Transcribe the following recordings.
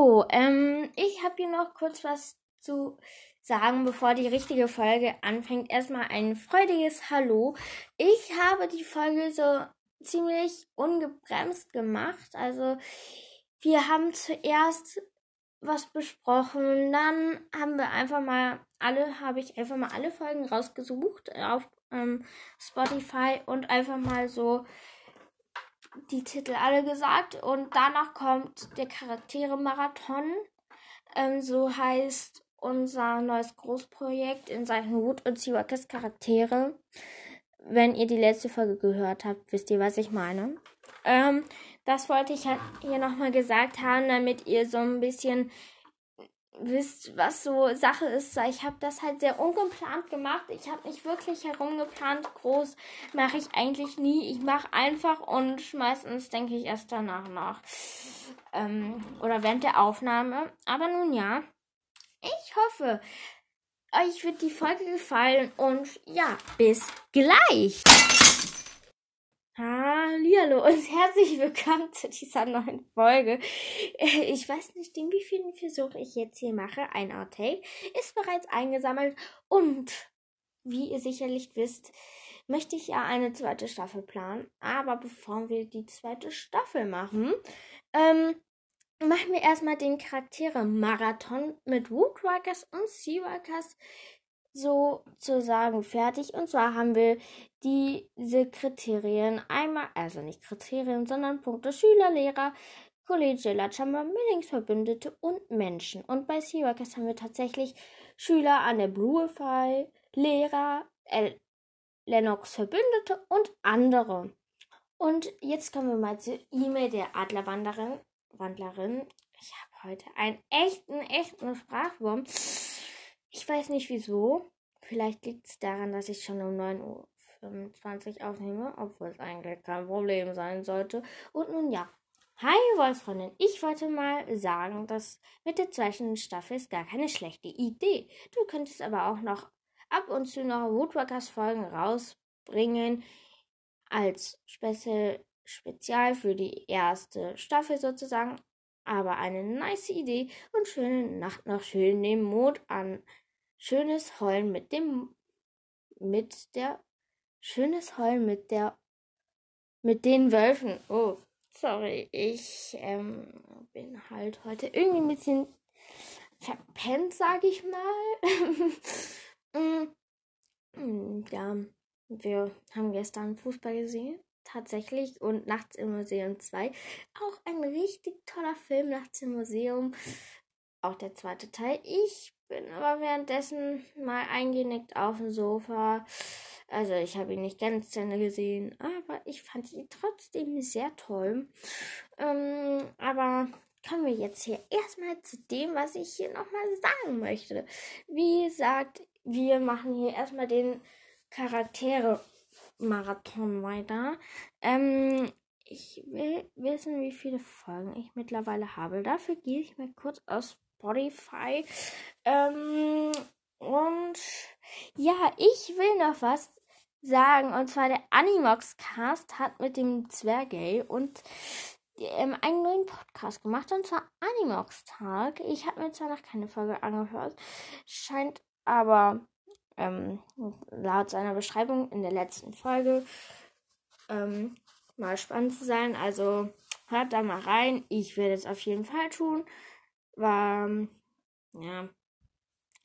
So, ähm, ich habe hier noch kurz was zu sagen, bevor die richtige Folge anfängt. Erstmal ein freudiges Hallo. Ich habe die Folge so ziemlich ungebremst gemacht. Also wir haben zuerst was besprochen, dann haben wir einfach mal alle, habe ich einfach mal alle Folgen rausgesucht auf ähm, Spotify und einfach mal so die Titel alle gesagt und danach kommt der Charaktere-Marathon. Ähm, so heißt unser neues Großprojekt in Sachen Wut und Siwakas Charaktere. Wenn ihr die letzte Folge gehört habt, wisst ihr, was ich meine. Ähm, das wollte ich hier nochmal gesagt haben, damit ihr so ein bisschen wisst, was so Sache ist. Ich habe das halt sehr ungeplant gemacht. Ich habe nicht wirklich herumgeplant. Groß mache ich eigentlich nie. Ich mache einfach und meistens denke ich erst danach nach. Ähm, oder während der Aufnahme. Aber nun ja. Ich hoffe, euch wird die Folge gefallen und ja, bis gleich. Hallo und herzlich willkommen zu dieser neuen Folge. Ich weiß nicht, den wievielten Versuch ich jetzt hier mache. Ein Outtake ist bereits eingesammelt und wie ihr sicherlich wisst, möchte ich ja eine zweite Staffel planen. Aber bevor wir die zweite Staffel machen, ähm, machen wir erstmal den Charaktere-Marathon mit Woodwalkers und Seawalkers sozusagen fertig. Und zwar haben wir diese Kriterien einmal, also nicht Kriterien, sondern Punkte Schüler, Lehrer, Collegialer Chamber, Millingsverbündete und Menschen. Und bei Seaworkers haben wir tatsächlich Schüler an der Bluefy, Lehrer, L Lennox Verbündete und andere. Und jetzt kommen wir mal zur E-Mail der Adlerwanderin. Wandlerin. Ich habe heute einen echten, echten Sprachwurm. Ich weiß nicht wieso. Vielleicht liegt es daran, dass ich schon um 9.25 Uhr aufnehme, obwohl es eigentlich kein Problem sein sollte. Und nun ja. Hi, Wolfsfreundin. Ich wollte mal sagen, dass mit der zweiten Staffel ist gar keine schlechte Idee. Du könntest aber auch noch ab und zu noch Woodwalkers-Folgen rausbringen als Spezial für die erste Staffel sozusagen. Aber eine nice Idee und schöne Nacht noch schön den Mond an. Schönes Heulen mit dem mit der schönes Heulen mit der mit den Wölfen. Oh, sorry, ich ähm, bin halt heute irgendwie ein bisschen verpennt, sag ich mal. Mm, mm, ja, wir haben gestern Fußball gesehen tatsächlich und Nachts im Museum 2. Auch ein richtig toller Film, Nachts im Museum. Auch der zweite Teil. Ich bin aber währenddessen mal eingenickt auf dem Sofa. Also ich habe ihn nicht ganz zu Ende gesehen, aber ich fand ihn trotzdem sehr toll. Ähm, aber kommen wir jetzt hier erstmal zu dem, was ich hier nochmal sagen möchte. Wie gesagt, wir machen hier erstmal den Charaktere-Marathon weiter. Ähm, ich will wissen, wie viele Folgen ich mittlerweile habe. Dafür gehe ich mal kurz aus Spotify. Ähm, und ja, ich will noch was sagen. Und zwar der Animox Cast hat mit dem Zwergay und ähm, einen neuen Podcast gemacht. Und zwar Animox Tag. Ich habe mir zwar noch keine Folge angehört. Scheint aber ähm, laut seiner Beschreibung in der letzten Folge ähm, mal spannend zu sein. Also hört da mal rein. Ich werde es auf jeden Fall tun war, ja,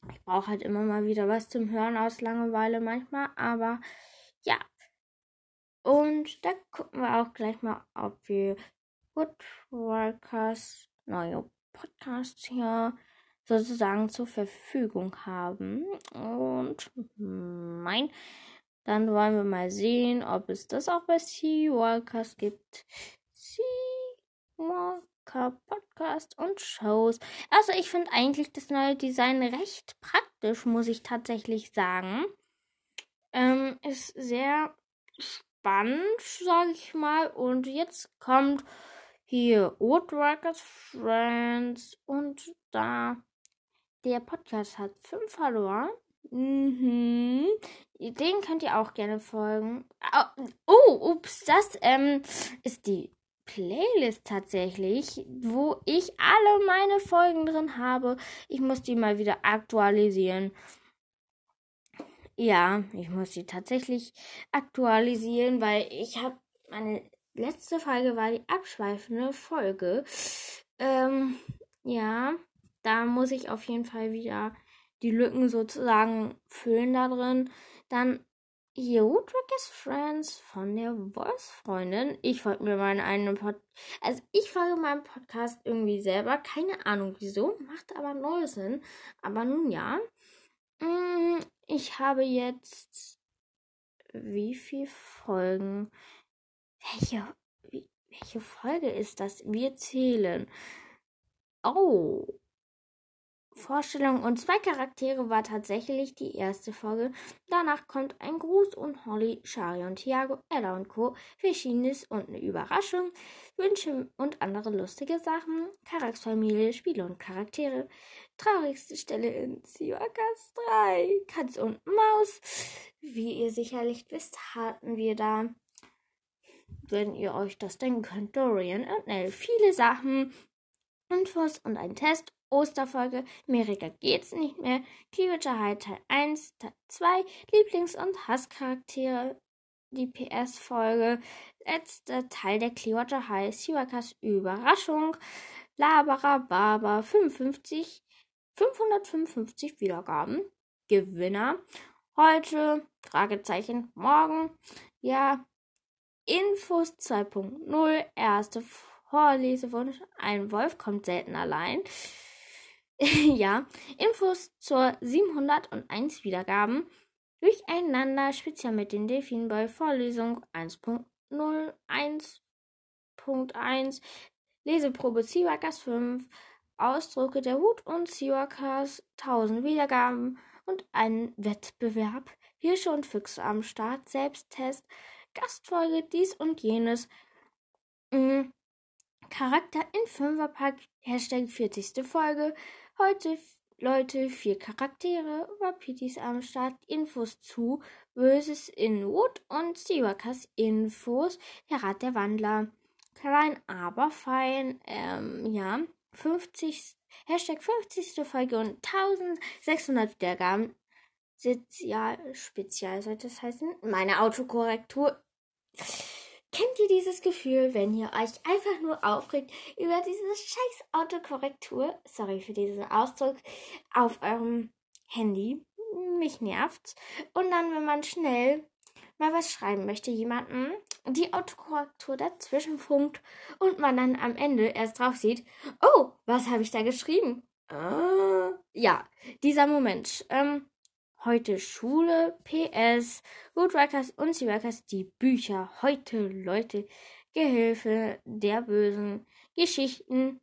ich brauche halt immer mal wieder was zum Hören aus Langeweile manchmal, aber ja. Und da gucken wir auch gleich mal, ob wir Woodworkers neue Podcasts hier sozusagen zur Verfügung haben. Und mein, dann wollen wir mal sehen, ob es das auch bei Seawalkers gibt. Seawalkers. Podcast und Shows. Also ich finde eigentlich das neue Design recht praktisch, muss ich tatsächlich sagen. Ähm, ist sehr spannend, sage ich mal. Und jetzt kommt hier Woodworkers Friends und da der Podcast hat fünf Follower. Mhm. Den könnt ihr auch gerne folgen. Oh, ups, das ähm, ist die Playlist tatsächlich, wo ich alle meine Folgen drin habe. Ich muss die mal wieder aktualisieren. Ja, ich muss die tatsächlich aktualisieren, weil ich habe meine letzte Folge war die abschweifende Folge. Ähm, ja, da muss ich auf jeden Fall wieder die Lücken sozusagen füllen da drin. Dann hier Woodrick's Friends von der Wolfsfreundin. Ich folge mir meinen eigenen Pod Also ich folge meinem Podcast irgendwie selber. Keine Ahnung wieso. Macht aber null Sinn. Aber nun ja. Mm, ich habe jetzt wie viele Folgen? Welche, welche Folge ist das? Wir zählen. Oh, Vorstellung und zwei Charaktere war tatsächlich die erste Folge. Danach kommt ein Gruß und Holly, Shari und Thiago, Ella und Co. Verschiedenes und eine Überraschung, Wünsche und andere lustige Sachen, Charakterfamilie, Spiele und Charaktere. Traurigste Stelle in Siwakas 3, Katz und Maus. Wie ihr sicherlich wisst, hatten wir da, wenn ihr euch das denken könnt, Dorian und Nell. Viele Sachen, Infos und ein Test Osterfolge, Amerika geht's nicht mehr, Cleavager High Teil 1, Teil 2, Lieblings- und Hasscharaktere, die PS-Folge, letzter Teil der Clearwater High, Siwakas Überraschung, Labara Barber 55, 555 Wiedergaben, Gewinner, heute, Fragezeichen, morgen, ja, Infos 2.0, erste Vorlesewunsch, ein Wolf kommt selten allein. ja, Infos zur 701 Wiedergaben durcheinander, speziell mit den Delfinboy Vorlesung 1.0, 1.1, Leseprobe Seaworkers 5, Ausdrucke der Hut und Seaworkers 1000 Wiedergaben und ein Wettbewerb, Hirsche und Füchse am Start, Selbsttest, Gastfolge, dies und jenes, mhm. Charakter in Fünferpack, Hashtag 40. Folge, Heute, Leute, vier Charaktere, Wapitis am Start, Infos zu Böses in Wood und Siwakas Infos, der Rat der Wandler. Klein, aber fein, ähm, ja, 50, Hashtag 50. Folge und 1600 Wiedergaben. Spezial, Spezial sollte es heißen. Meine Autokorrektur. Kennt ihr dieses Gefühl, wenn ihr euch einfach nur aufregt über diese scheiß Autokorrektur, sorry für diesen Ausdruck, auf eurem Handy? Mich nervt's. Und dann, wenn man schnell mal was schreiben möchte, jemanden, die Autokorrektur dazwischen funkt und man dann am Ende erst drauf sieht, oh, was habe ich da geschrieben? Äh, ja, dieser Moment. Ähm, Heute Schule, PS, Woodworkers und Seaworkers, die Bücher. Heute, Leute, Gehilfe der bösen Geschichten.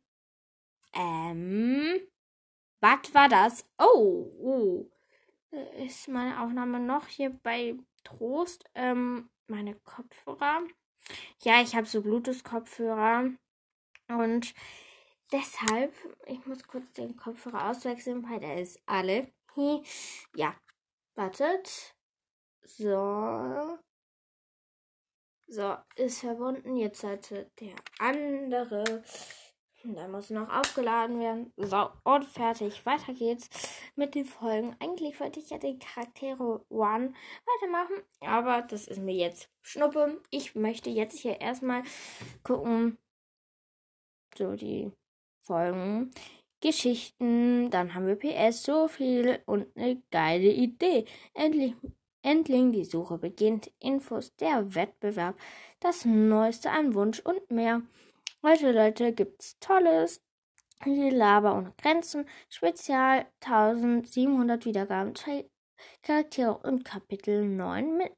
Ähm, was war das? Oh, oh. Ist meine Aufnahme noch hier bei Trost? Ähm, meine Kopfhörer. Ja, ich habe so Bluetooth-Kopfhörer. Und deshalb, ich muss kurz den Kopfhörer auswechseln, weil der ist alle. Ja, Wartet. So. So, ist verbunden. Jetzt sollte der andere. Da muss noch aufgeladen werden. So, und fertig. Weiter geht's mit den Folgen. Eigentlich wollte ich ja den Charaktere One weitermachen, aber das ist mir jetzt Schnuppe. Ich möchte jetzt hier erstmal gucken. So, die Folgen. Geschichten, dann haben wir PS, so viel und eine geile Idee. Endlich, endlich die Suche beginnt, Infos, der Wettbewerb, das Neueste an Wunsch und mehr. Heute, Leute, gibt's Tolles. Die Laber ohne Grenzen, Spezial 1700 Wiedergaben, Charaktere und Kapitel 9 mit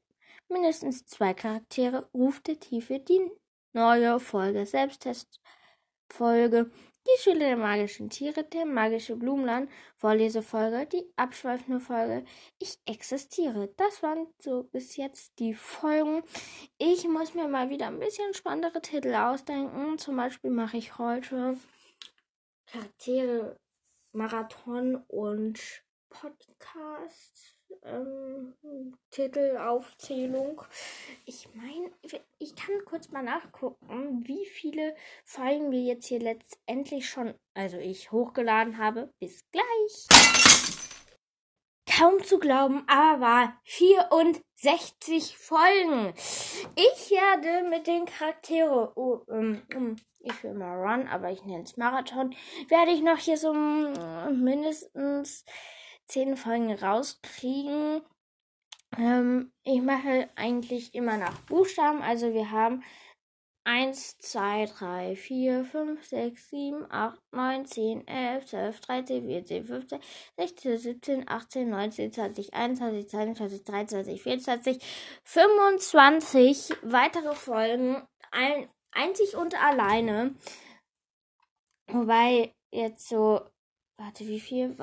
mindestens zwei Charaktere, Ruf der Tiefe, die neue Folge, Selbsttestfolge, die Schule der magischen Tiere, der magische Blumenland, Vorlesefolge, die abschweifende Folge. Ich existiere. Das waren so bis jetzt die Folgen. Ich muss mir mal wieder ein bisschen spannendere Titel ausdenken. Zum Beispiel mache ich heute Charaktere, Marathon und Podcast. Ähm, Titelaufzählung. Ich meine, ich kann kurz mal nachgucken, wie viele Folgen wir jetzt hier letztendlich schon, also ich hochgeladen habe. Bis gleich. Kaum zu glauben, aber war 64 Folgen. Ich werde mit den Charakteren, oh, ähm, ich will mal Run, aber ich nenne es Marathon, werde ich noch hier so mindestens 10 Folgen rauskriegen. Ähm, ich mache eigentlich immer nach Buchstaben. Also wir haben 1, 2, 3, 4, 5, 6, 7, 8, 9, 10, 11, 12, 13, 14, 15, 16, 17, 18, 19, 20, 21, 22, 23, 24, 25 weitere Folgen. Ein, einzig und alleine. Wobei jetzt so, warte, wie viel?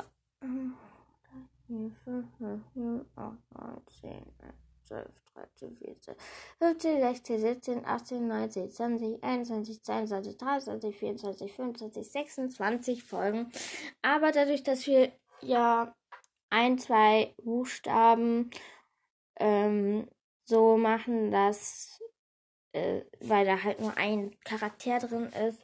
4, 5, 6, 7, 8, 9, 10, 11, 12, 13, 14, 15, 16, 17, 18, 19, 20, 21, 22, 23, 24, 25, 26 Folgen. Aber dadurch, dass wir ja ein, zwei Buchstaben ähm, so machen, dass, äh, weil da halt nur ein Charakter drin ist,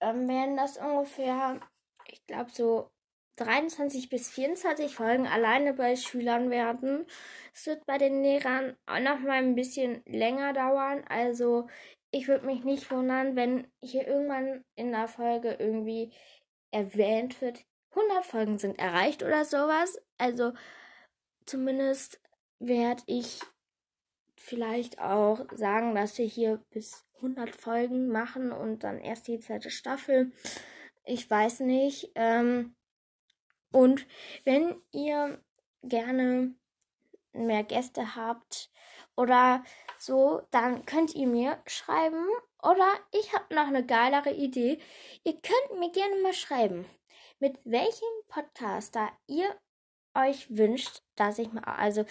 ähm, werden das ungefähr, ich glaube, so 23 bis 24 Folgen alleine bei Schülern werden. Es wird bei den Lehrern auch noch mal ein bisschen länger dauern. Also ich würde mich nicht wundern, wenn hier irgendwann in der Folge irgendwie erwähnt wird, 100 Folgen sind erreicht oder sowas. Also zumindest werde ich vielleicht auch sagen, dass wir hier bis 100 Folgen machen und dann erst die zweite Staffel. Ich weiß nicht. Ähm, und wenn ihr gerne mehr Gäste habt oder so, dann könnt ihr mir schreiben. Oder ich habe noch eine geilere Idee. Ihr könnt mir gerne mal schreiben, mit welchem Podcaster ihr euch wünscht, dass ich mal, also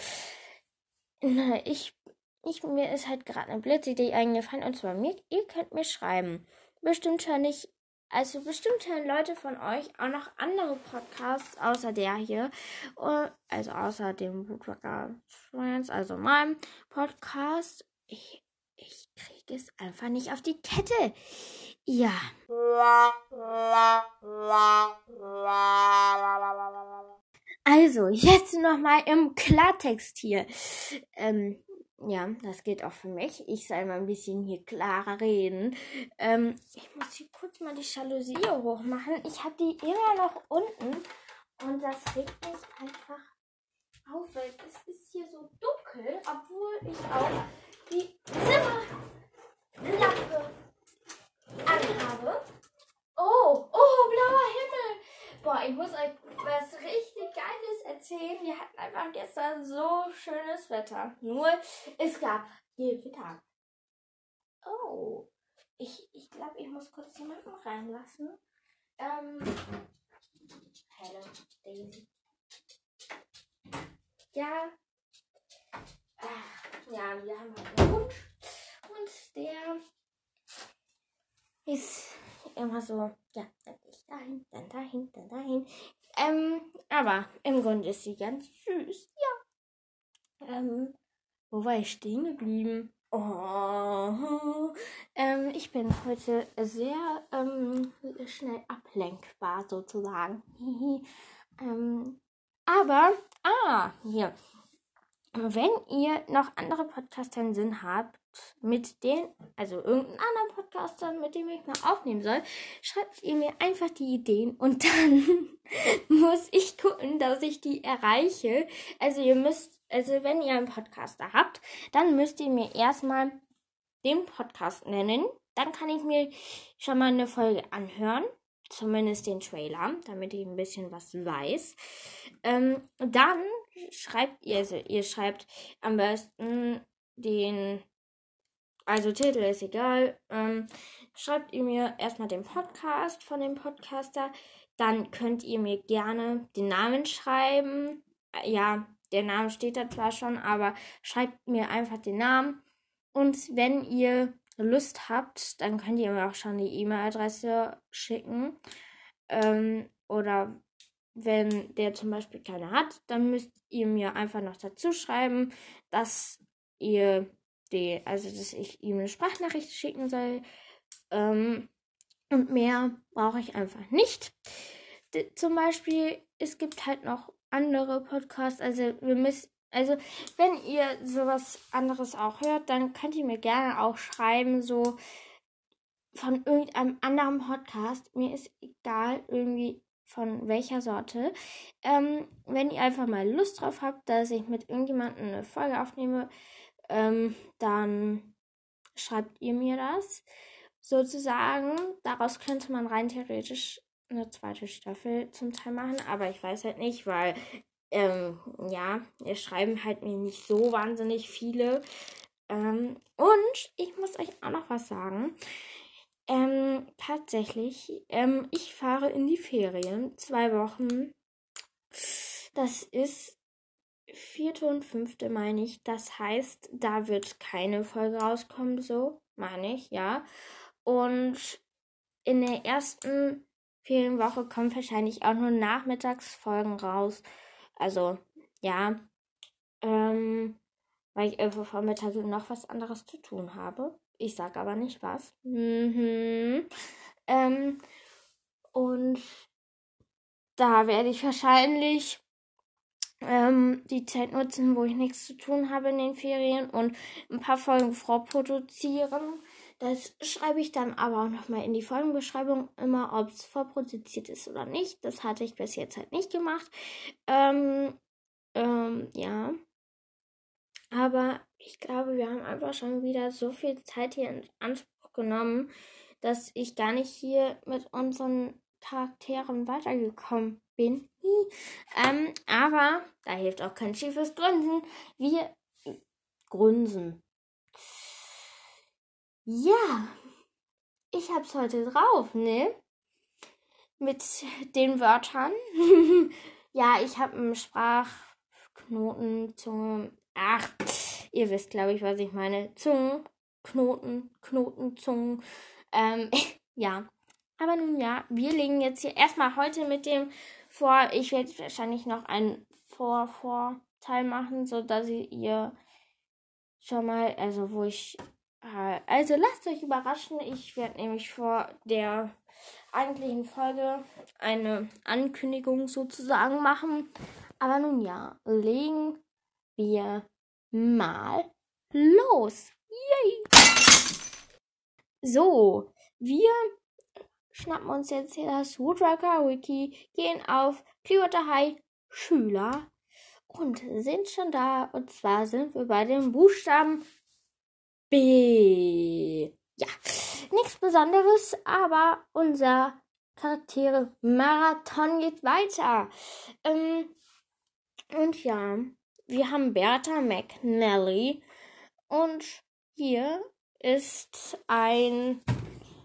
ich, ich mir ist halt gerade eine Blitzidee eingefallen und zwar mir, ihr könnt mir schreiben. Bestimmt höre ich also bestimmt hören Leute von euch auch noch andere Podcasts außer der hier. Äh, also außer dem Friends, also meinem Podcast. Ich, ich kriege es einfach nicht auf die Kette. Ja. Also, jetzt nochmal im Klartext hier. Ähm, ja, das geht auch für mich. Ich soll mal ein bisschen hier klarer reden. Ähm, ich muss hier kurz mal die Jalousie hochmachen. Ich habe die immer noch unten und das regt mich einfach auf, weil es ist hier so dunkel, obwohl ich auch die Zimmerlampe anhabe. Oh, oh, blauer Himmel. Boah, ich muss euch was richtig Geiles erzählen. Wir hatten einfach gestern so schönes Wetter. Nur, es gab Gewitter. Oh. Ich, ich glaube, ich muss kurz jemanden reinlassen. Ähm. Hello, Daisy. Ja. Ach, ja, wir haben halt einen Hund. Und der ist immer so, ja, ich dahin, dann dahin, dann dahin. Ähm, aber im Grunde ist sie ganz süß, ja. Ähm, wo war ich stehen geblieben? Oh, ähm, ich bin heute sehr ähm, schnell ablenkbar sozusagen. ähm, aber, ah, hier. Wenn ihr noch andere Podcaster Sinn habt, mit den, also irgendeinen anderen Podcaster, mit dem ich mal aufnehmen soll, schreibt ihr mir einfach die Ideen und dann muss ich gucken, dass ich die erreiche. Also ihr müsst, also wenn ihr einen Podcaster habt, dann müsst ihr mir erstmal den Podcast nennen. Dann kann ich mir schon mal eine Folge anhören. Zumindest den Trailer, damit ich ein bisschen was weiß. Ähm, dann schreibt ihr, also ihr schreibt am besten den also Titel ist egal. Ähm, schreibt ihr mir erstmal den Podcast von dem Podcaster. Dann könnt ihr mir gerne den Namen schreiben. Äh, ja, der Name steht da zwar schon, aber schreibt mir einfach den Namen. Und wenn ihr Lust habt, dann könnt ihr mir auch schon die E-Mail-Adresse schicken. Ähm, oder wenn der zum Beispiel keine hat, dann müsst ihr mir einfach noch dazu schreiben, dass ihr die, also dass ich ihm eine Sprachnachricht schicken soll. Ähm, und mehr brauche ich einfach nicht. D zum Beispiel, es gibt halt noch andere Podcasts, also wir müssen, also wenn ihr sowas anderes auch hört, dann könnt ihr mir gerne auch schreiben, so von irgendeinem anderen Podcast. Mir ist egal, irgendwie von welcher Sorte. Ähm, wenn ihr einfach mal Lust drauf habt, dass ich mit irgendjemandem eine Folge aufnehme, ähm, dann schreibt ihr mir das. Sozusagen, daraus könnte man rein theoretisch eine zweite Staffel zum Teil machen, aber ich weiß halt nicht, weil ähm, ja, wir schreiben halt mir nicht so wahnsinnig viele. Ähm, und ich muss euch auch noch was sagen. Ähm, tatsächlich, ähm, ich fahre in die Ferien. Zwei Wochen. Das ist vierte und fünfte, meine ich. Das heißt, da wird keine Folge rauskommen, so, meine ich, ja. Und in der ersten Ferienwoche kommen wahrscheinlich auch nur Nachmittagsfolgen raus. Also, ja. Ähm, weil ich einfach vormittags noch was anderes zu tun habe. Ich sag aber nicht was. Mhm. Ähm, und da werde ich wahrscheinlich ähm, die Zeit nutzen, wo ich nichts zu tun habe in den Ferien und ein paar Folgen vorproduzieren. Das schreibe ich dann aber auch nochmal in die Folgenbeschreibung, immer ob es vorproduziert ist oder nicht. Das hatte ich bis jetzt halt nicht gemacht. Ähm, ähm, ja. Aber ich glaube, wir haben einfach schon wieder so viel Zeit hier in Anspruch genommen, dass ich gar nicht hier mit unseren Charakteren weitergekommen bin. ähm, aber da hilft auch kein schiefes Grünsen. Wir grünsen. Ja, ich hab's heute drauf, ne? Mit den Wörtern. ja, ich hab einen Sprachknoten, Zunge. Ach, ihr wisst, glaube ich, was ich meine. Zungen, Knoten, Knoten, Zungen. Ähm, ja. Aber nun ja, wir legen jetzt hier erstmal heute mit dem vor. Ich werde wahrscheinlich noch einen Vor-Vorteil machen, so dass ihr schon mal, also wo ich, äh, also lasst euch überraschen. Ich werde nämlich vor der eigentlichen Folge eine Ankündigung sozusagen machen. Aber nun ja, legen wir mal los. Yay! So, wir schnappen uns jetzt hier das Woodrucker Wiki, gehen auf Clearwater High Schüler und sind schon da. Und zwar sind wir bei dem Buchstaben B. Ja, nichts Besonderes, aber unser Charaktere Marathon geht weiter. Ähm, und ja, wir haben Bertha McNally und hier ist ein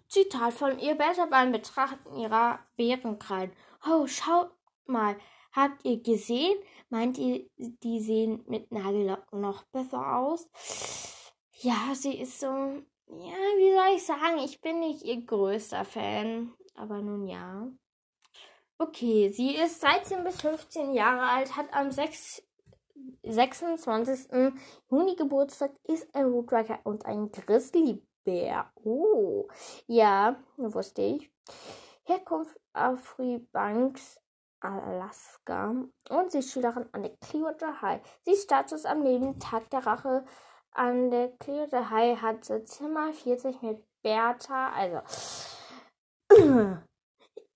Zitat von ihr besser beim Betrachten ihrer Bärenkrallen. Oh, schaut mal, habt ihr gesehen? Meint ihr, die sehen mit Nagellocken noch besser aus? Ja, sie ist so, ja, wie soll ich sagen, ich bin nicht ihr größter Fan, aber nun ja. Okay, sie ist 13 bis 15 Jahre alt, hat am 6, 26. Juni Geburtstag, ist ein Woodrucker und ein Grizzly Bär. Oh, ja, wusste ich. Herkunft auf Freebanks, Alaska. Und sie ist Schülerin an der Clearwater High. Sie ist Status am Leben Tag der Rache an der Clearwater High hat sie Zimmer 40 mit Bertha. Also,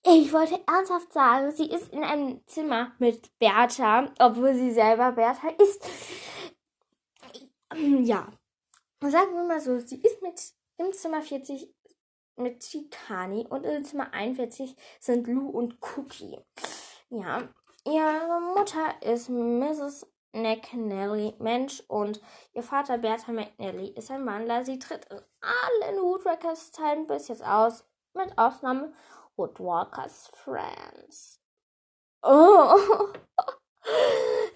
ich wollte ernsthaft sagen, sie ist in einem Zimmer mit Bertha, obwohl sie selber Bertha ist. Ja, sagen wir mal so, sie ist mit im Zimmer 40 mit Chikani und im Zimmer 41 sind Lou und Cookie. Ja, ihre Mutter ist Mrs. McNally, Mensch, und ihr Vater Bertha McNally ist ein Wandler. Sie tritt in allen Woodwalkers-Teilen bis jetzt aus, mit Ausnahme Woodwalkers Friends. Oh,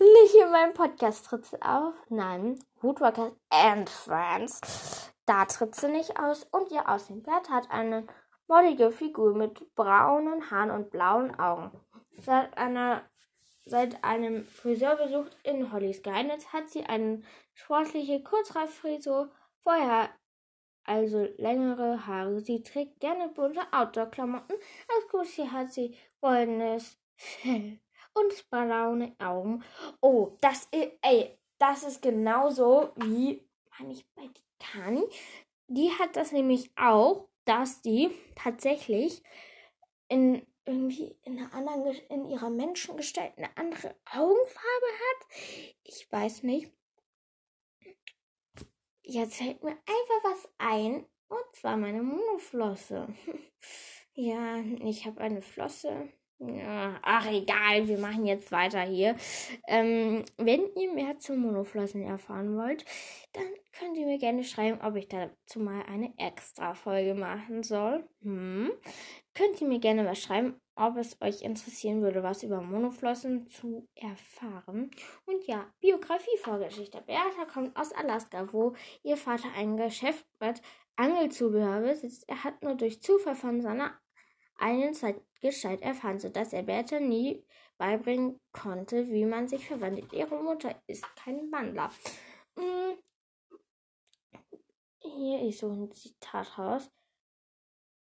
nicht in meinem Podcast tritt sie auf. Nein, Woodwalkers and Friends. Da tritt sie nicht aus und ihr Aussehen. Bert hat eine mollige Figur mit braunen Haaren und blauen Augen. Seit, einer, seit einem Friseurbesuch in Hollys Geheimnis hat sie eine sportliche Kurzreifrisur. Vorher also längere Haare. Sie trägt gerne bunte Outdoor-Klamotten. Als Kussi hat sie goldenes Fell und braune Augen. Oh, das ist, ey, das ist genauso wie, meine ich, bei Kani. Die hat das nämlich auch, dass die tatsächlich in irgendwie in einer anderen, in ihrer Menschengestalt eine andere Augenfarbe hat. Ich weiß nicht. Jetzt fällt mir einfach was ein. Und zwar meine Monoflosse. ja, ich habe eine Flosse. Ja, ach egal, wir machen jetzt weiter hier. Ähm, wenn ihr mehr zu Monoflossen erfahren wollt, dann könnt ihr mir gerne schreiben, ob ich dazu mal eine extra Folge machen soll. Hm. Könnt ihr mir gerne mal schreiben, ob es euch interessieren würde, was über Monoflossen zu erfahren. Und ja, Biografie-Vorgeschichte. Bertha kommt aus Alaska, wo ihr Vater ein Geschäft mit Angelzubehör besitzt. Er hat nur durch Zufall von seiner einen Gestalt erfahren, sodass er Bertha nie beibringen konnte, wie man sich verwandelt. Ihre Mutter ist kein Wandler. Hm. Hier ist so ein Zitat raus.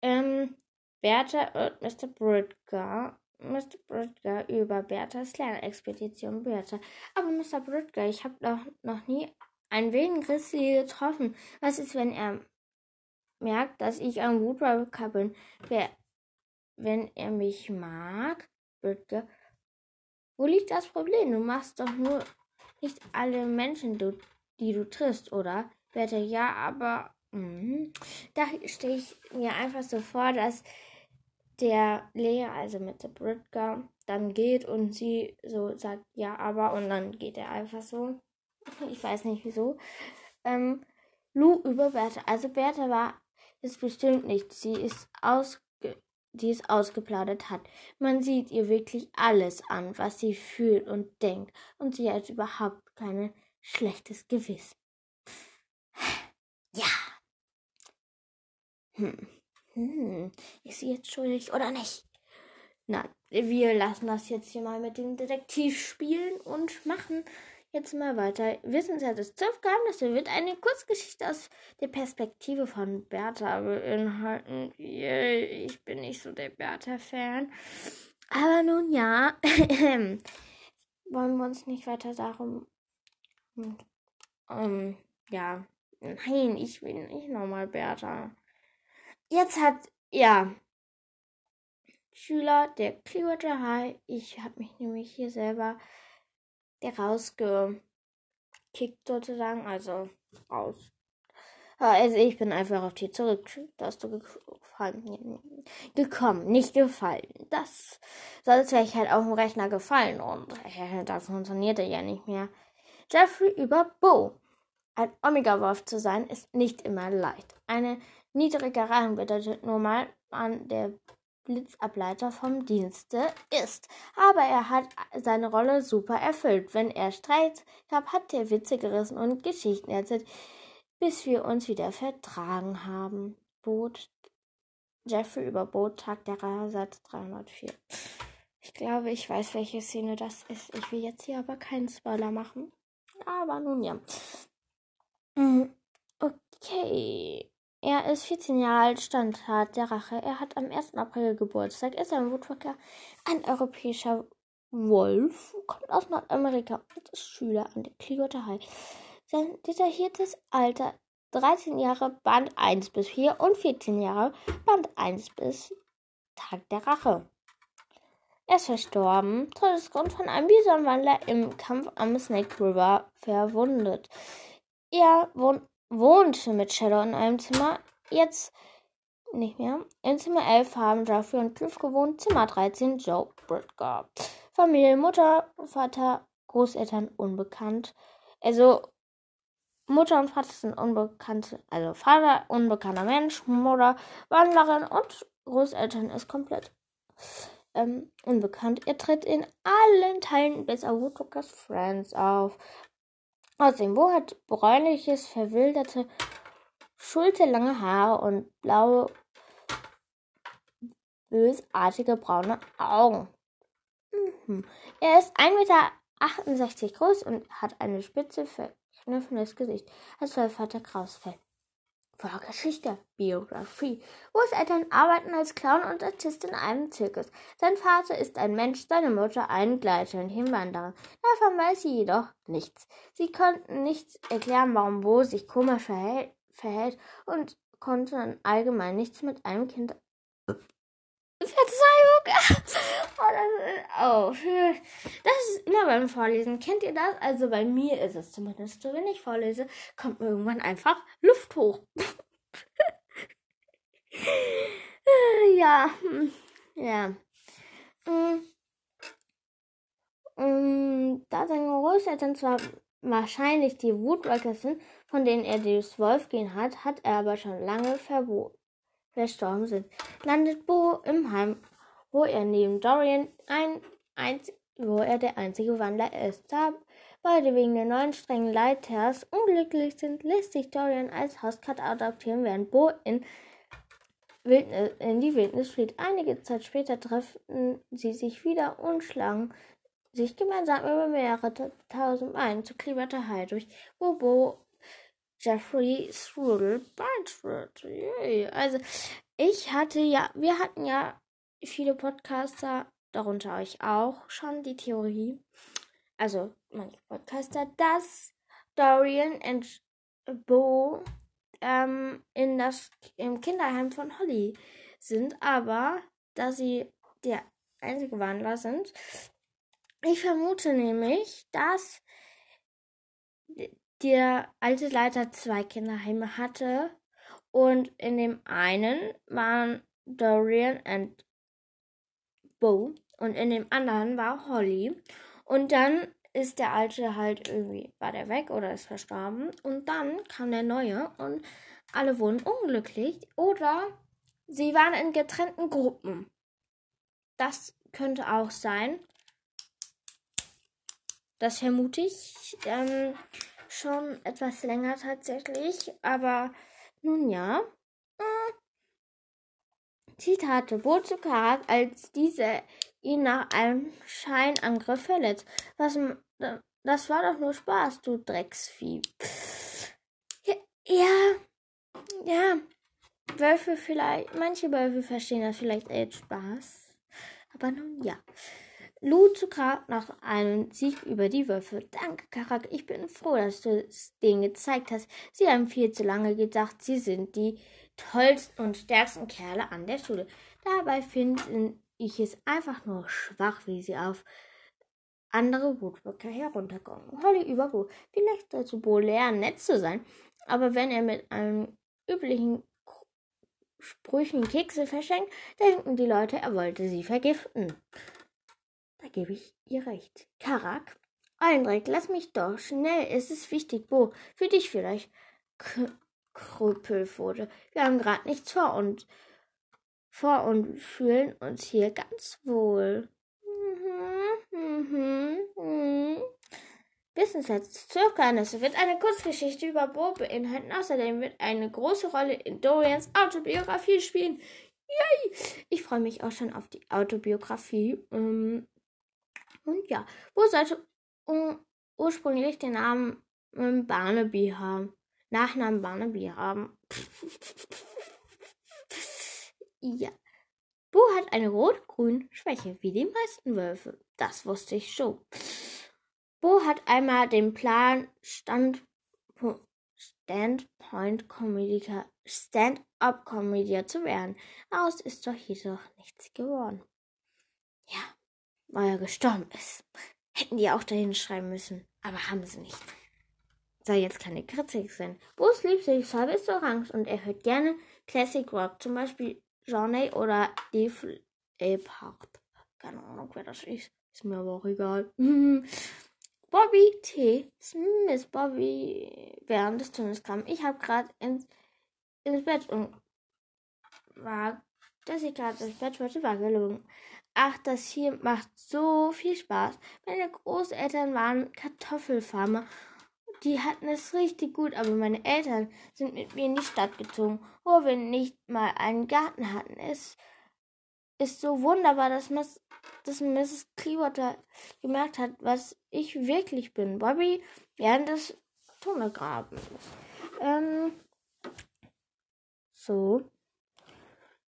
Ähm, Bertha und Mr. Bridger. Mr. Bridger über Berthas Lernexpedition Bertha. Aber Mr. Bridger, ich habe doch noch nie einen wilden Grizzly getroffen. Was ist, wenn er merkt, dass ich ein Woodwalker bin? Wer wenn er mich mag, Bridger. Wo liegt das Problem? Du machst doch nur nicht alle Menschen, die du triffst, oder? Wette, ja, aber mh, da stehe ich mir einfach so vor, dass der Lehrer, also mit der Bridger, dann geht und sie so sagt, ja, aber, und dann geht er einfach so. Ich weiß nicht wieso. Ähm, Lou über Bertha. Also Bertha war es bestimmt nicht. Sie ist aus die es ausgeplaudert hat. Man sieht ihr wirklich alles an, was sie fühlt und denkt, und sie hat überhaupt kein schlechtes Gewissen. Ja. Hm. Hm. Ist sie jetzt schuldig oder nicht? Nein, wir lassen das jetzt hier mal mit dem Detektiv spielen und machen jetzt mal weiter. Wissenswertes zwölf Geheimnisse wird eine Kurzgeschichte aus der Perspektive von Bertha beinhalten. Ich bin nicht so der Bertha-Fan. Aber nun ja, wollen wir uns nicht weiter darum. Um, ja, nein, ich will nicht nochmal Bertha. Jetzt hat, ja, Schüler der Clearwater High, ich habe mich nämlich hier selber der rausgekickt sozusagen, also raus. Also ich bin einfach auf die zurück, dass du gefallen, gekommen, nicht gefallen. Das, sonst wäre ich halt auf dem Rechner gefallen und äh, das funktionierte ja nicht mehr. Jeffrey über Bo. Ein Omega-Wolf zu sein, ist nicht immer leicht. Eine niedrige Rang bedeutet nur mal an der Blitzableiter vom Dienste ist. Aber er hat seine Rolle super erfüllt. Wenn er Streit gab, hat er Witze gerissen und Geschichten erzählt, bis wir uns wieder vertragen haben. Boot Jeffrey über Boot, Tag der Reihe, Seite 304. Ich glaube, ich weiß, welche Szene das ist. Ich will jetzt hier aber keinen Spoiler machen. Aber nun ja. Hm, okay. Er ist 14 Jahre alt, Standart der Rache. Er hat am 1. April Geburtstag, ist ein Woodpecker, ein europäischer Wolf, kommt aus Nordamerika und ist Schüler an der Clearwater High. Sein detailliertes Alter 13 Jahre Band 1 bis 4 und 14 Jahre Band 1 bis Tag der Rache. Er ist verstorben, Todesgrund von einem Bisonwandler im Kampf am Snake River verwundet. Er wohnt wohnte mit Shadow in einem Zimmer, jetzt nicht mehr. In Zimmer 11 haben Jeffrey und Cliff gewohnt, Zimmer 13 Joe Britgar. Familie, Mutter, Vater, Großeltern unbekannt. Also Mutter und Vater sind unbekannte, also Vater unbekannter Mensch, Mutter Wandlerin und Großeltern ist komplett ähm, unbekannt. Er tritt in allen Teilen bis auf Woodwalkers Friends auf. Außerdem, Bo hat bräunliches, verwilderte, schulterlange Haare und blaue, bösartige braune Augen. Hm. Er ist 1,68 Meter groß und hat eine spitze, verkniffenes Gesicht. Als Vater Krausfell. Vorgeschichte, Biografie. Großeltern arbeiten als Clown und Artist in einem Zirkus. Sein Vater ist ein Mensch, seine Mutter ein Gleithörnchenwanderer. Davon weiß sie jedoch nichts. Sie konnten nicht erklären, warum Bo sich komisch verhält, verhält und konnten allgemein nichts mit einem Kind Verzeihung. Oh das, ist, immer beim Vorlesen. Kennt ihr das? Also bei mir ist es zumindest so, wenn ich vorlese, kommt irgendwann einfach Luft hoch. ja, ja. Mm. Mm, da seine Großeltern zwar wahrscheinlich die Woodworkers sind, von denen er das Wolfgehen hat, hat er aber schon lange verboten verstorben sind, landet Bo im Heim, wo er neben Dorian ein, einz, wo er der einzige Wandler ist. Da beide wegen der neuen strengen Leiters unglücklich sind, lässt sich Dorian als Hauskat adoptieren, während Bo in, Wildnis, in die Wildnis flieht. Einige Zeit später treffen sie sich wieder und schlagen sich gemeinsam über mehrere tausend Meilen zu Klima durch, wo Bo Jeffrey Strudel beitritt. Also, ich hatte ja, wir hatten ja viele Podcaster, darunter euch auch, schon die Theorie, also manche Podcaster, dass Dorian und Bo ähm, in das, im Kinderheim von Holly sind, aber da sie der einzige Wandler sind, ich vermute nämlich, dass der alte Leiter zwei Kinderheime hatte und in dem einen waren Dorian und Bo und in dem anderen war Holly und dann ist der alte halt irgendwie war der weg oder ist verstorben und dann kam der neue und alle wurden unglücklich oder sie waren in getrennten Gruppen. Das könnte auch sein. Das vermute ich. Ähm, schon etwas länger tatsächlich, aber nun ja. Zitate Bozukarat, als dieser ihn nach einem Scheinangriff verletzt. Was, das war doch nur Spaß, du Drecksvieh. Ja, ja. Wölfe vielleicht, manche Wölfe verstehen das vielleicht als Spaß. Aber nun ja. Luzuka nach einem Sieg über die Wölfe. Danke, Karak. Ich bin froh, dass du es denen gezeigt hast. Sie haben viel zu lange gedacht, sie sind die tollsten und stärksten Kerle an der Schule. Dabei finde ich es einfach nur schwach, wie sie auf andere Woodworker herunterkommen. Holly über Bo. Vielleicht sollte Bo lernen, nett zu sein, aber wenn er mit einem üblichen Sprüchen Kekse verschenkt, denken die Leute, er wollte sie vergiften. Da gebe ich ihr recht. Karak, Eindreck, lass mich doch. Schnell, es ist wichtig. Bo, für dich vielleicht. K wurde. Wir haben gerade nichts vor und vor und fühlen uns hier ganz wohl. Mhm, mhm, mhm. Wissensschatz Zögernis wird eine Kurzgeschichte über Bo beinhalten. Außerdem wird eine große Rolle in Dorians Autobiografie spielen. Yay! Ich freue mich auch schon auf die Autobiografie. Ähm, und ja, wo sollte um, ursprünglich den Namen ähm, Barnaby haben? Nachnamen Barnaby haben. ja. Bo hat eine rot-grün Schwäche, wie die meisten Wölfe. Das wusste ich schon. Bo hat einmal den Plan, Stand, Standpoint Comedica, Stand-up Comedian zu werden. Aus ist doch jedoch nichts geworden. Ja, weil er gestorben ist. Hätten die auch dahin schreiben müssen, aber haben sie nicht. Sei jetzt keine Kritik sind. Bruce liebt sich ist orange und er hört gerne Classic Rock, zum Beispiel Johnny oder Dave Leppard. Keine Ahnung, wer das ist. Ist mir aber auch egal. Bobby T. Smith, Bobby während des Tunnels kam. Ich habe gerade ins, ins Bett und war, dass ich gerade ins Bett wollte, war gelogen. Ach, das hier macht so viel Spaß. Meine Großeltern waren Kartoffelfarmer. Die hatten es richtig gut, aber meine Eltern sind mit mir in die Stadt gezogen, wo wir nicht mal einen Garten hatten. Es ist so wunderbar, dass, Miss, dass Mrs. Clearwater gemerkt hat, was ich wirklich bin. Bobby während des Tunnelgrabens. Ähm, so.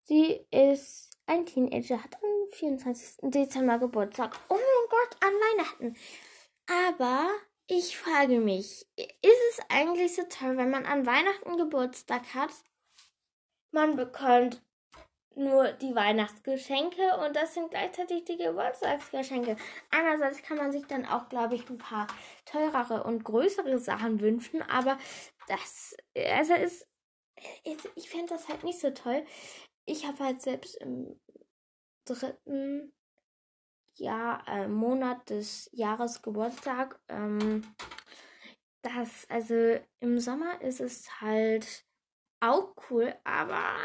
Sie ist ein Teenager, hat am 24. Dezember Geburtstag. Oh mein Gott, an Weihnachten. Aber ich frage mich, ist es eigentlich so toll, wenn man an Weihnachten Geburtstag hat? Man bekommt nur die Weihnachtsgeschenke und das sind gleichzeitig die Geburtstagsgeschenke. Einerseits kann man sich dann auch, glaube ich, ein paar teurere und größere Sachen wünschen, aber das, also ist, ich fände das halt nicht so toll. Ich habe halt selbst im dritten Jahr, äh, Monat des Jahres Geburtstag. Ähm, das, also im Sommer ist es halt auch cool, aber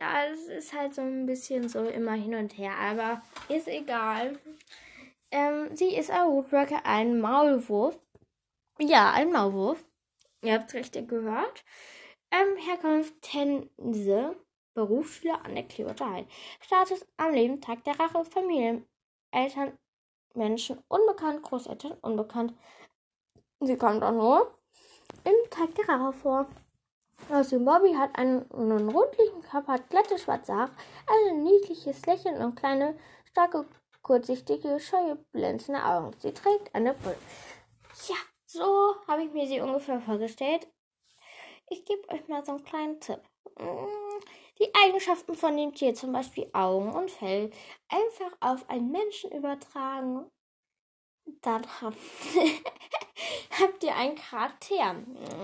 ja, es ist halt so ein bisschen so immer hin und her, aber ist egal. Ähm, sie ist ein Woodworker, ein Maulwurf. Ja, ein Maulwurf. Ihr habt es richtig gehört. Ähm, Herkunft Tense, Berufsschüler an der High. Status am Leben, Tag der Rache, Familie, Eltern, Menschen, unbekannt, Großeltern, unbekannt. Sie kommt auch nur im Tag der Rache vor. Also Bobby hat einen, einen rundlichen Körper, hat glatte schwarze Haare, ein niedliches Lächeln und kleine, starke, kurzsichtige, scheue, glänzende Augen. Sie trägt eine Brille. Ja, so habe ich mir sie ungefähr vorgestellt. Ich gebe euch mal so einen kleinen Tipp. Die Eigenschaften von dem Tier, zum Beispiel Augen und Fell, einfach auf einen Menschen übertragen. Dann habt habt ihr einen Charakter,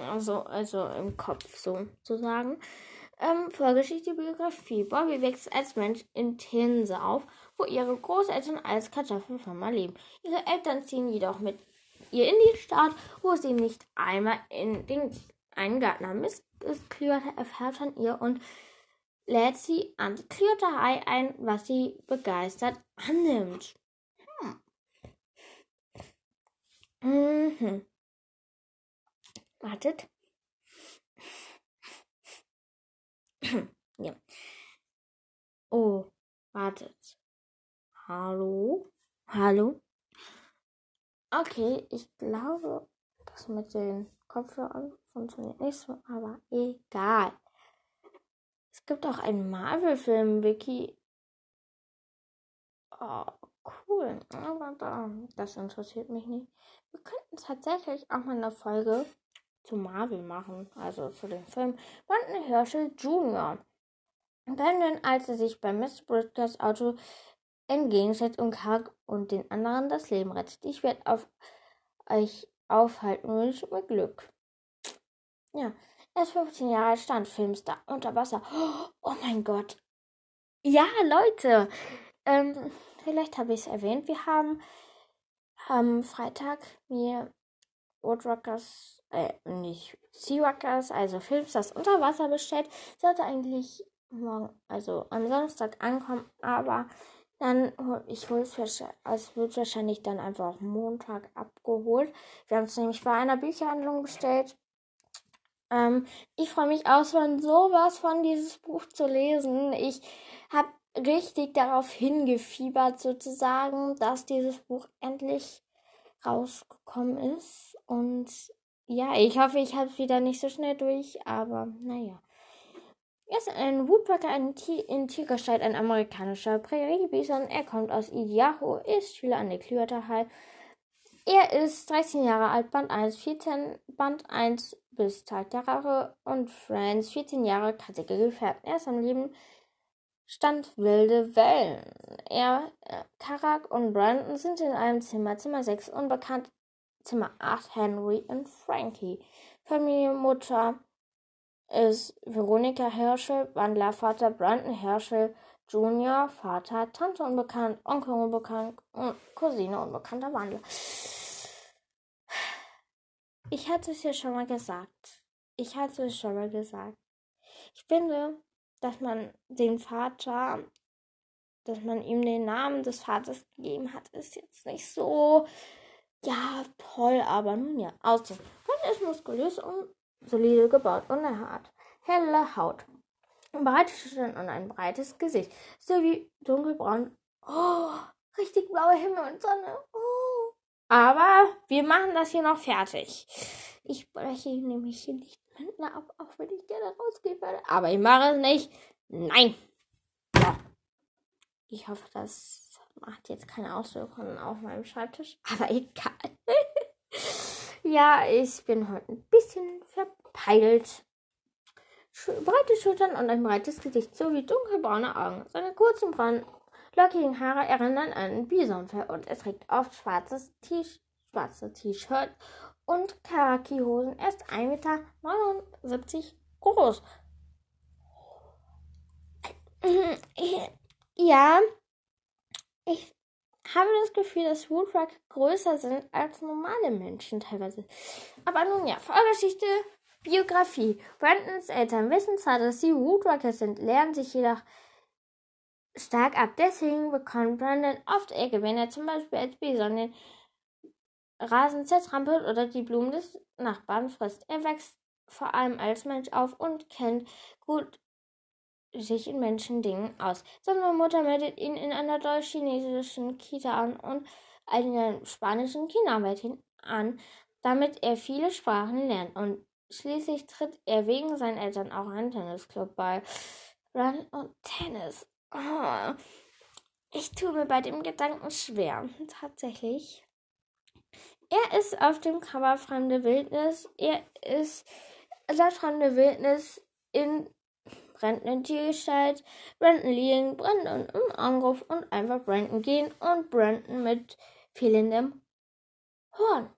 also, also im Kopf sozusagen. Ähm, Vorgeschichte, Biografie. Bobby wächst als Mensch in Tinse auf, wo ihre Großeltern als Kartoffelfarmer leben. Ihre Eltern ziehen jedoch mit ihr in die Stadt, wo sie nicht einmal in den einen Garten haben. Miss Clearwater erfährt von ihr und lädt sie an Clearwater High ein, was sie begeistert annimmt. Hm. Mhm. Wartet. ja. Oh, wartet. Hallo? Hallo? Okay, ich glaube, das mit den Kopfhörern funktioniert nicht so, aber egal. Es gibt auch einen Marvel-Film, Vicky. Oh, cool. Aber das interessiert mich nicht. Wir könnten tatsächlich auch mal eine Folge zu Marvel machen, also zu dem Film Brandon Herschel Jr. Brandon, als er sich bei Miss Bridgers Auto entgegenstellt und Karg und den anderen das Leben rettet. Ich werde auf euch aufhalten und wünsche mir Glück. Ja, er ist 15 Jahre stand Filmstar unter Wasser. Oh mein Gott. Ja, Leute. Ähm, vielleicht habe ich es erwähnt. Wir haben am Freitag mir Woodrockers, äh, nicht Searockers, also Filmstars unter Wasser bestellt. Sollte eigentlich morgen, also am Samstag ankommen, aber dann, ich hole es, es wird wahrscheinlich dann einfach Montag abgeholt. Wir haben es nämlich bei einer Bücherhandlung bestellt. Ähm, ich freue mich auch schon sowas von dieses Buch zu lesen. Ich habe richtig darauf hingefiebert, sozusagen, dass dieses Buch endlich rausgekommen ist. Und ja, ich hoffe, ich habe es wieder nicht so schnell durch, aber naja. Er ist ein Woodpecker ein Tier, in Tiergestalt, ein amerikanischer Präriebison. Er kommt aus Idaho, ist Schüler an der Clearwater High. Er ist 13 Jahre alt, Band 1, 14, Band 1 bis Tag der Rache und Friends, 14 Jahre, kattige gefärbt. Er ist am Leben stand wilde Wellen. Er, äh, Karak und Brandon sind in einem Zimmer, Zimmer 6, unbekannt, Zimmer 8, Henry und Frankie. Familienmutter ist Veronika Herschel, Wandlervater Brandon Herschel, Junior, Vater, Tante unbekannt, Onkel unbekannt und Cousine unbekannter Wandler. Ich hatte es ja schon mal gesagt. Ich hatte es schon mal gesagt. Ich finde, dass man den Vater, dass man ihm den Namen des Vaters gegeben hat, ist jetzt nicht so, ja, toll, aber nun ja, aussehen. Man ist muskulös und solide gebaut und er hat helle Haut. breite Schultern und ein breites Gesicht, sowie dunkelbraun. Oh, richtig blauer Himmel und Sonne. Oh. Aber wir machen das hier noch fertig. Ich breche nämlich hier nicht Mäntel ab, auch wenn ich gerne rausgehen würde. Aber ich mache es nicht. Nein. Ja. Ich hoffe, das macht jetzt keine Auswirkungen auf meinem Schreibtisch. Aber egal. ja, ich bin heute ein bisschen verpeilt breite Schultern und ein breites Gesicht sowie dunkelbraune Augen. Seine kurzen braunen, lockigen Haare erinnern an ein Bisonfell und er trägt oft schwarzes schwarze T-Shirt und Karaki-Hosen. Er ist 1,79 Meter groß. Ja, ich habe das Gefühl, dass Woodrock größer sind als normale Menschen teilweise. Aber nun ja, Vorgeschichte Biografie. Brandons Eltern wissen zwar, dass sie Woodwalkers sind, lernen sich jedoch stark ab. Deswegen bekommt Brandon oft Ecke, wenn er zum Beispiel als Bison den Rasen zertrampelt oder die Blumen des Nachbarn frisst. Er wächst vor allem als Mensch auf und kennt gut sich in Menschendingen aus. Seine Mutter meldet ihn in einer deutsch-chinesischen Kita an und einer spanischen Kindermädchen an, damit er viele Sprachen lernt und Schließlich tritt er wegen seinen Eltern auch einen Tennisclub bei. Run und Tennis. Oh, ich tue mir bei dem Gedanken schwer. Tatsächlich. Er ist auf dem Cover Fremde Wildnis. Er ist laut Fremde Wildnis in Brandon Tiergestalt, Brandon liegen, Brandon im Anruf und einfach Brandon gehen und Brandon mit fehlendem Horn.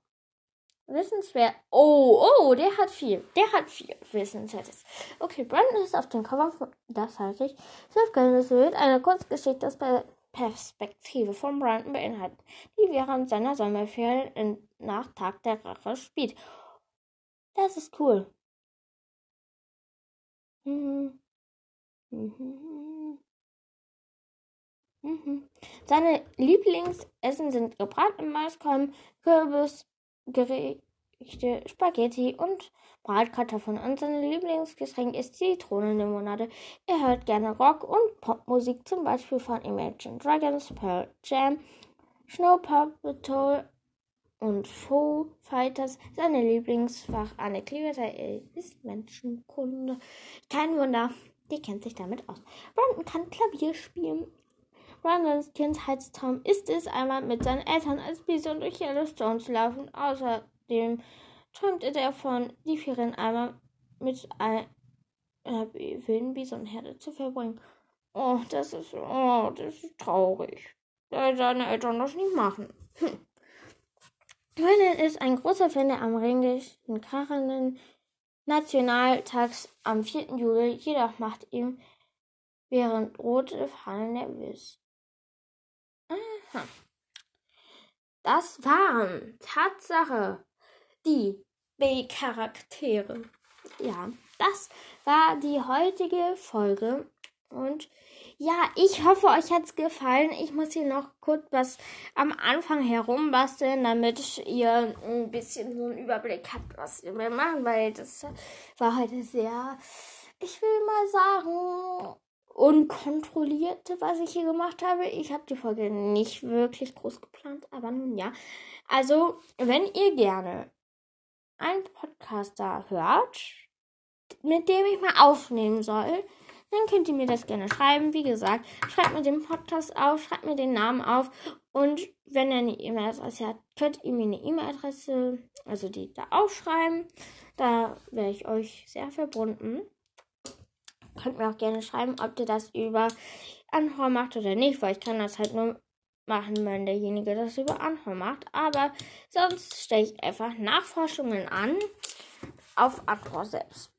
Wissenswert. Oh, oh, der hat viel. Der hat viel Wissenswertes. Okay, Brandon ist auf dem Cover von, das halte ich, Self wird eine Kurzgeschichte aus Perspektive von Brandon beinhaltet, die während seiner Sommerferien nach Tag der Rache spielt. Das ist cool. Mhm. Mhm. Mhm. Seine Lieblingsessen sind gebratene Maiskolben, Kürbis, Gerichte, Spaghetti und Bratkartoffeln und sein Lieblingsgetränk ist Zitronenlimonade. Er hört gerne Rock- und Popmusik, zum Beispiel von Imagine Dragons, Pearl Jam, Snow Patrol und Foo Fighters. Seine Lieblingsfach an der Klimaseite ist Menschenkunde. Kein Wunder, die kennt sich damit aus. Brandon kann Klavier spielen Brandons Kindheitstraum ist es, einmal mit seinen Eltern als Bison durch Yellowstone zu laufen. Außerdem träumt er davon, die Ferien einmal mit einer wilden Bisonherde zu verbringen. Oh, das ist, oh, das ist traurig. Weil seine Eltern das nicht machen. Hm. Brandon ist ein großer Fan der amerikanischen krachenden Nationaltags am 4. Juli, jedoch macht ihm während rote Fahnen nervös. Das waren Tatsache die B-Charaktere. Ja, das war die heutige Folge. Und ja, ich hoffe, euch hat es gefallen. Ich muss hier noch kurz was am Anfang herumbasteln, damit ihr ein bisschen so einen Überblick habt, was wir machen, weil das war heute sehr, ich will mal sagen, unkontrolliert, was ich hier gemacht habe. Ich habe die Folge nicht wirklich groß geplant, aber nun ja. Also, wenn ihr gerne einen Podcaster hört, mit dem ich mal aufnehmen soll, dann könnt ihr mir das gerne schreiben. Wie gesagt, schreibt mir den Podcast auf, schreibt mir den Namen auf und wenn ihr eine E-Mail-Adresse habt, könnt ihr mir eine E-Mail-Adresse, also die da aufschreiben. Da wäre ich euch sehr verbunden. Könnt mir auch gerne schreiben, ob ihr das über Anhör macht oder nicht, weil ich kann das halt nur machen, wenn derjenige das über Anhör macht. Aber sonst stelle ich einfach Nachforschungen an auf Anhör selbst.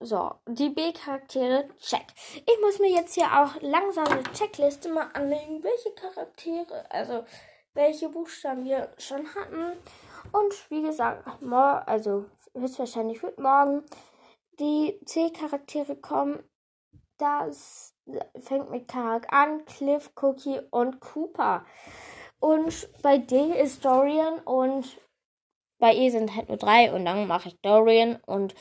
So, die B-Charaktere, check. Ich muss mir jetzt hier auch langsam eine Checkliste mal anlegen, welche Charaktere, also welche Buchstaben wir schon hatten. Und wie gesagt, also höchstwahrscheinlich wird morgen die C-Charaktere kommen. Das fängt mit Karak an, Cliff, Cookie und Cooper. Und bei D ist Dorian und bei E sind halt nur drei und dann mache ich Dorian und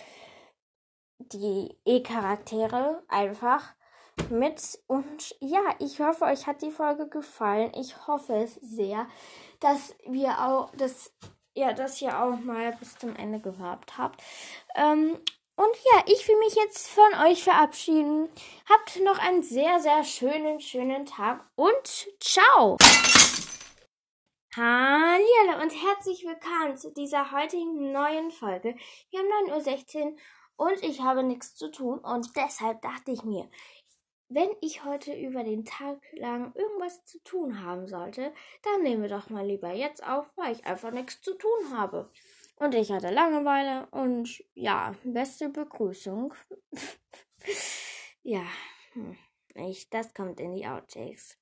die E-Charaktere einfach mit. Und ja, ich hoffe, euch hat die Folge gefallen. Ich hoffe es sehr, dass wir auch, dass ja, dass ihr auch mal bis zum Ende gehabt habt. Ähm, und ja, ich will mich jetzt von euch verabschieden. Habt noch einen sehr, sehr schönen, schönen Tag und ciao! Hallo und herzlich willkommen zu dieser heutigen neuen Folge. Wir haben 9.16 Uhr und ich habe nichts zu tun und deshalb dachte ich mir, wenn ich heute über den Tag lang irgendwas zu tun haben sollte, dann nehmen wir doch mal lieber jetzt auf, weil ich einfach nichts zu tun habe. Und ich hatte Langeweile und ja, beste Begrüßung. ja, hm, ich, das kommt in die Outtakes.